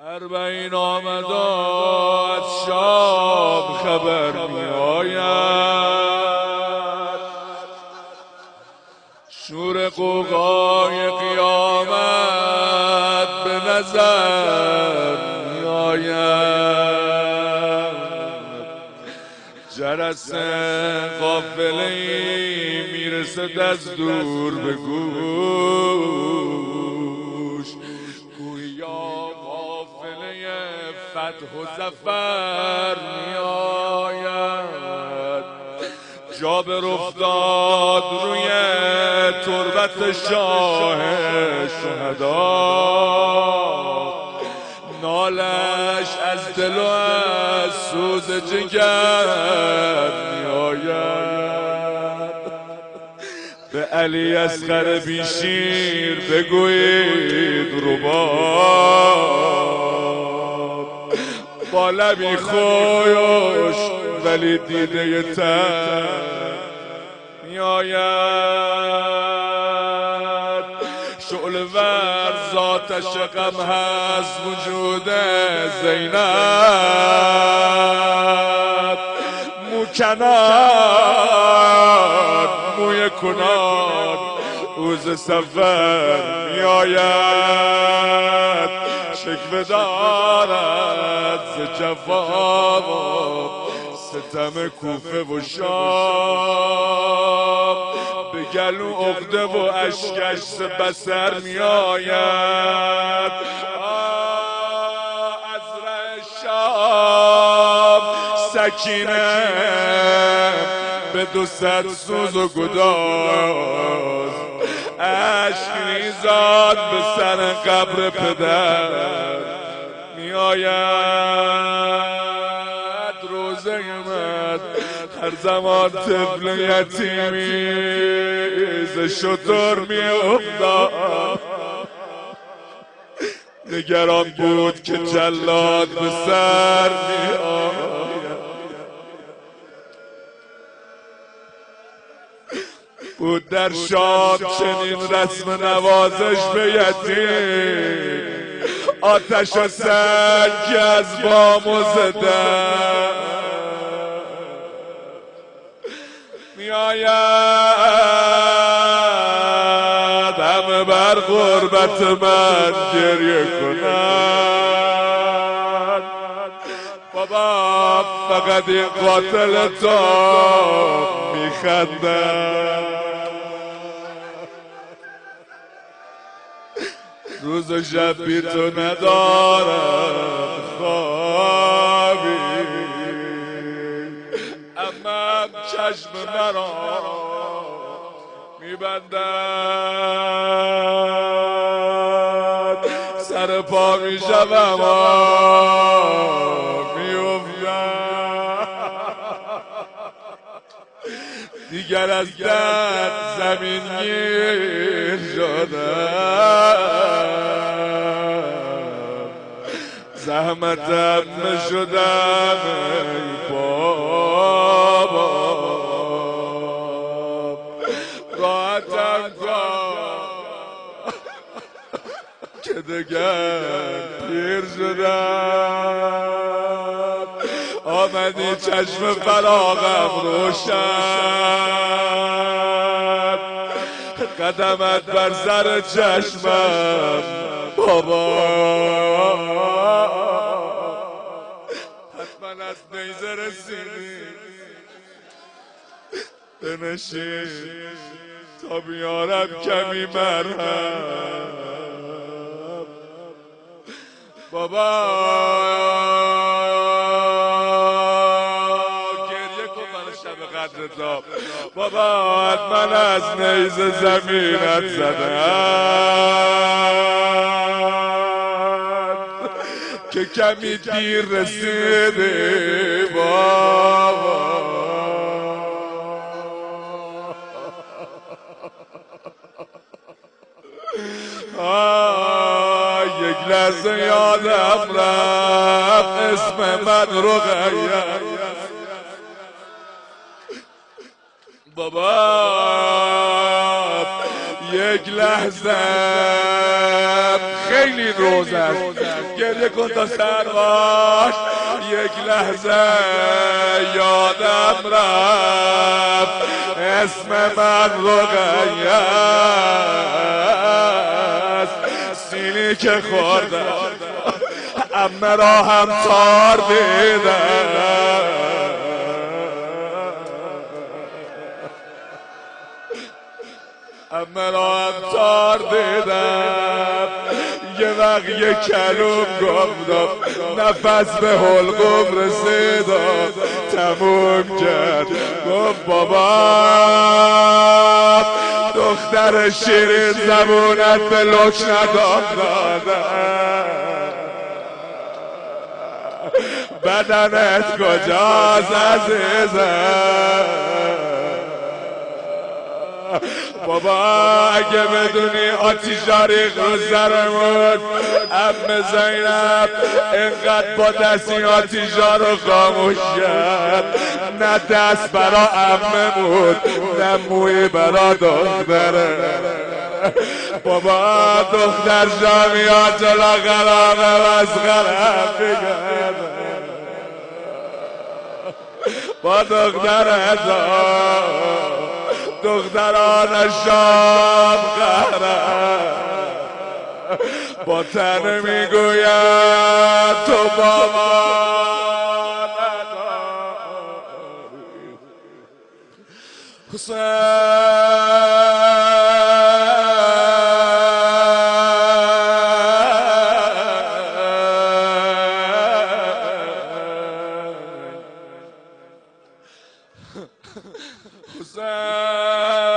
اربعین آمد از شام خبر می آید شور قوقای قیامت به نظر می آید جرس قافله می‌رسد از دور به گوش فتح و زفر می آید جابر افتاد روی تربت شاه شهدا. نالش از دل و از سوز جگر می آید به علی اصغر بیشیر بگویید ربا با لبی خوش ولی دیده تر میآید. شعل ور ذاتش غم هست وجود زینب موکنان موی کنان اوز سفر میآید. شکوه دارد. ز جفا ستم کوفه و شام. به گلو عقده و اشکش بسر می آید از شام. سکینه به دو صد سوز و گداز. عشق ریزاد به سر قبر پدر. می آید روزه من هر زمان طفل یتیمی ز شطور می نگران بود که جلاد به سر می بود در شام چنین رسم نوازش به یتیم. آتش و سنگ از بام و زدن می آید همه بر غربت من گریه کنند. بابا فقط این قاتل تو میخندن روز و شب بی تو ندارم خوابی. اما چشم مرا میبندد. سر پا می‌شوم دیگر از درد زمین گیر شدم زحمتم نشدم ای بابا. راحتم که دگر پیر شدم. آمدی چشم فراغم روشن. قدمت بر سر چشمم بابا. حتما از نیزه رسیدی. بنشین تا بیارم کمی مرهم. بابا. بابا من از نیزه زمینت زدم که کمی دیر رسیده بابا. یک لحظه یادم رفت اسم من رو بابا یک لحظه. خیلی روز است. گریه کن تا سرواش یک لحظه. یادم رفت. اسم من رقیه سینی که خوردم امه را هم تار دیدم. امه تار دیدم. یه وقت یه کلوم گفتم نفس به حلقم رسیدم. تموم کرد. گفت بابا دختر شیرین زبونت به لک ندادم بدنت کجاست عزیزم؟ بابا اگه بدونی رو سرمون ام زینب اینقدر با دستی آتیشا رو خاموش کرد نه دست برا بود نه موی برا دختره. بابا دختر جامعه جلا قرار از غرم بگرد با دختر ازا دختران شام قهرم با تن می‌گوید تو با ما Hussein!